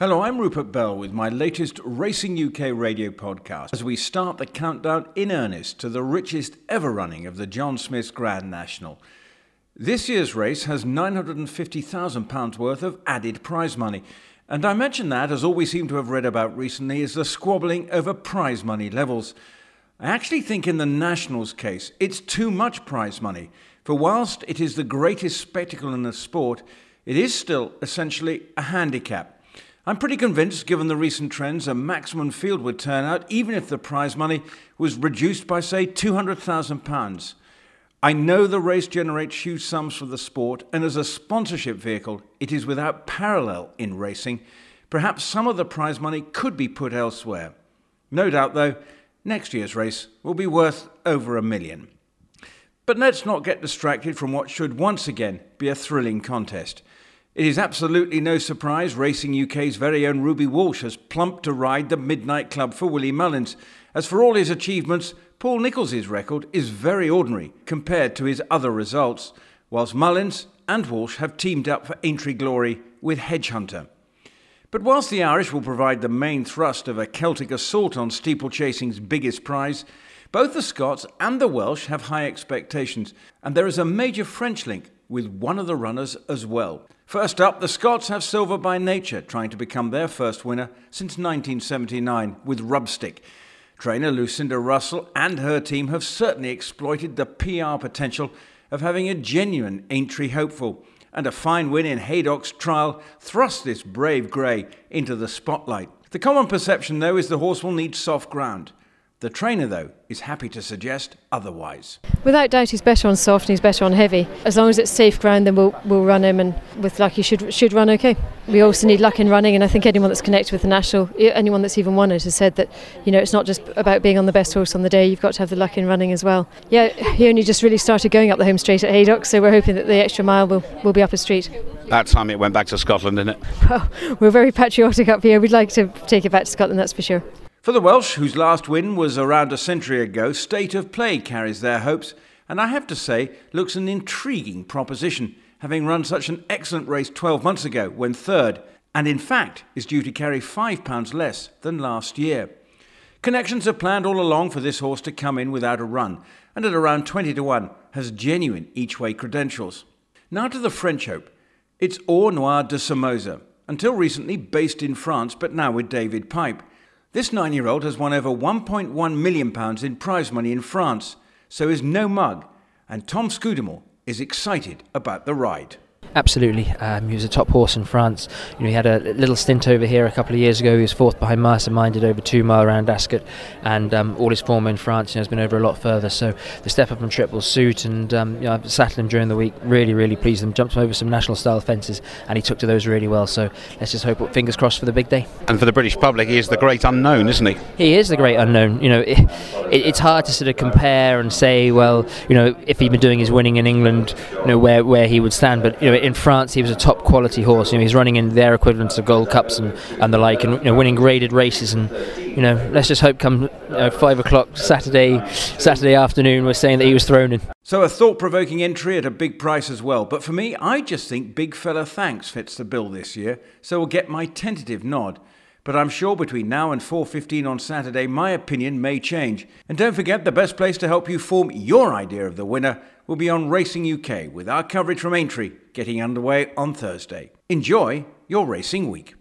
Hello, I'm Rupert Bell with my latest Racing UK radio podcast as we start the countdown in earnest to the richest ever running of the John Smith's Grand National. This year's race has £950,000 worth of added prize money. And I mention that as all we seem to have read about recently is the squabbling over prize money levels. I actually think in the Nationals case, it's too much prize money, for whilst it is the greatest spectacle in the sport, it is still essentially a handicap. I'm pretty convinced, given the recent trends, a maximum field would turn out even if the prize money was reduced by, say, £200,000. I know the race generates huge sums for the sport, and as a sponsorship vehicle, it is without parallel in racing. Perhaps some of the prize money could be put elsewhere. No doubt, though, next year's race will be worth over a million. But let's not get distracted from what should once again be a thrilling contest. It is absolutely no surprise Racing UK's very own Ruby Walsh has plumped to ride the Midnight Club for Willie Mullins. As for all his achievements, Paul Nicholls' record is very ordinary compared to his other results, whilst Mullins and Walsh have teamed up for Aintree Glory with Hedgehunter. But whilst the Irish will provide the main thrust of a Celtic assault on steeplechasing's biggest prize, both the Scots and the Welsh have high expectations, and there is a major French link with one of the runners as well. First up, the Scots have silver by nature, trying to become their first winner since 1979 with Rubstic. Trainer Lucinda Russell and her team have certainly exploited the PR potential of having a genuine Aintree hopeful, and a fine win in Haydock's trial thrust this brave grey into the spotlight. The common perception, though, is the horse will need soft ground. The trainer, though, is happy to suggest otherwise. Without doubt, he's better on soft and he's better on heavy. As long as it's safe ground, then we'll, we'll run him, and with luck, he should should run okay. We also need luck in running, and I think anyone that's connected with the national, anyone that's even won it, has said that you know it's not just about being on the best horse on the day. You've got to have the luck in running as well. Yeah, he only just really started going up the home straight at Haydock, so we're hoping that the extra mile will, will be up a street. That time it went back to Scotland, didn't it? Well, we're very patriotic up here. We'd like to take it back to Scotland, that's for sure. For the Welsh, whose last win was around a century ago, State of Play carries their hopes, and I have to say, looks an intriguing proposition, having run such an excellent race 12 months ago when third, and in fact is due to carry £5 less than last year. Connections are planned all along for this horse to come in without a run, and at around 20 to 1 has genuine each way credentials. Now to the French hope. It's Or Noir de Somoza, until recently based in France, but now with David Pipe. This nine year old has won over £1.1 million in prize money in France, so is no mug, and Tom Scudamore is excited about the ride. Absolutely, um, he was a top horse in France. You know, he had a little stint over here a couple of years ago. He was fourth behind Masterminded over two mile around Ascot, and um, all his form in France you know, has been over a lot further. So the step up and triple suit, and um, you know, I've sat him during the week. Really, really pleased him. Jumped over some national style fences, and he took to those really well. So let's just hope, fingers crossed for the big day. And for the British public, he is the great unknown, isn't he? He is the great unknown. You know, it, it, it's hard to sort of compare and say, well, you know, if he'd been doing his winning in England, you know, where where he would stand. But you know, in France, he was a top quality horse. You know, he's running in their equivalents of Gold Cups and, and the like, and you know, winning graded races. And you know, let's just hope come you know, five o'clock Saturday Saturday afternoon, we're saying that he was thrown in. So a thought-provoking entry at a big price as well. But for me, I just think Big Fella Thanks fits the bill this year, so we'll get my tentative nod. But I'm sure between now and 4:15 on Saturday, my opinion may change. And don't forget, the best place to help you form your idea of the winner will be on Racing UK with our coverage from Aintree getting underway on Thursday. Enjoy your racing week.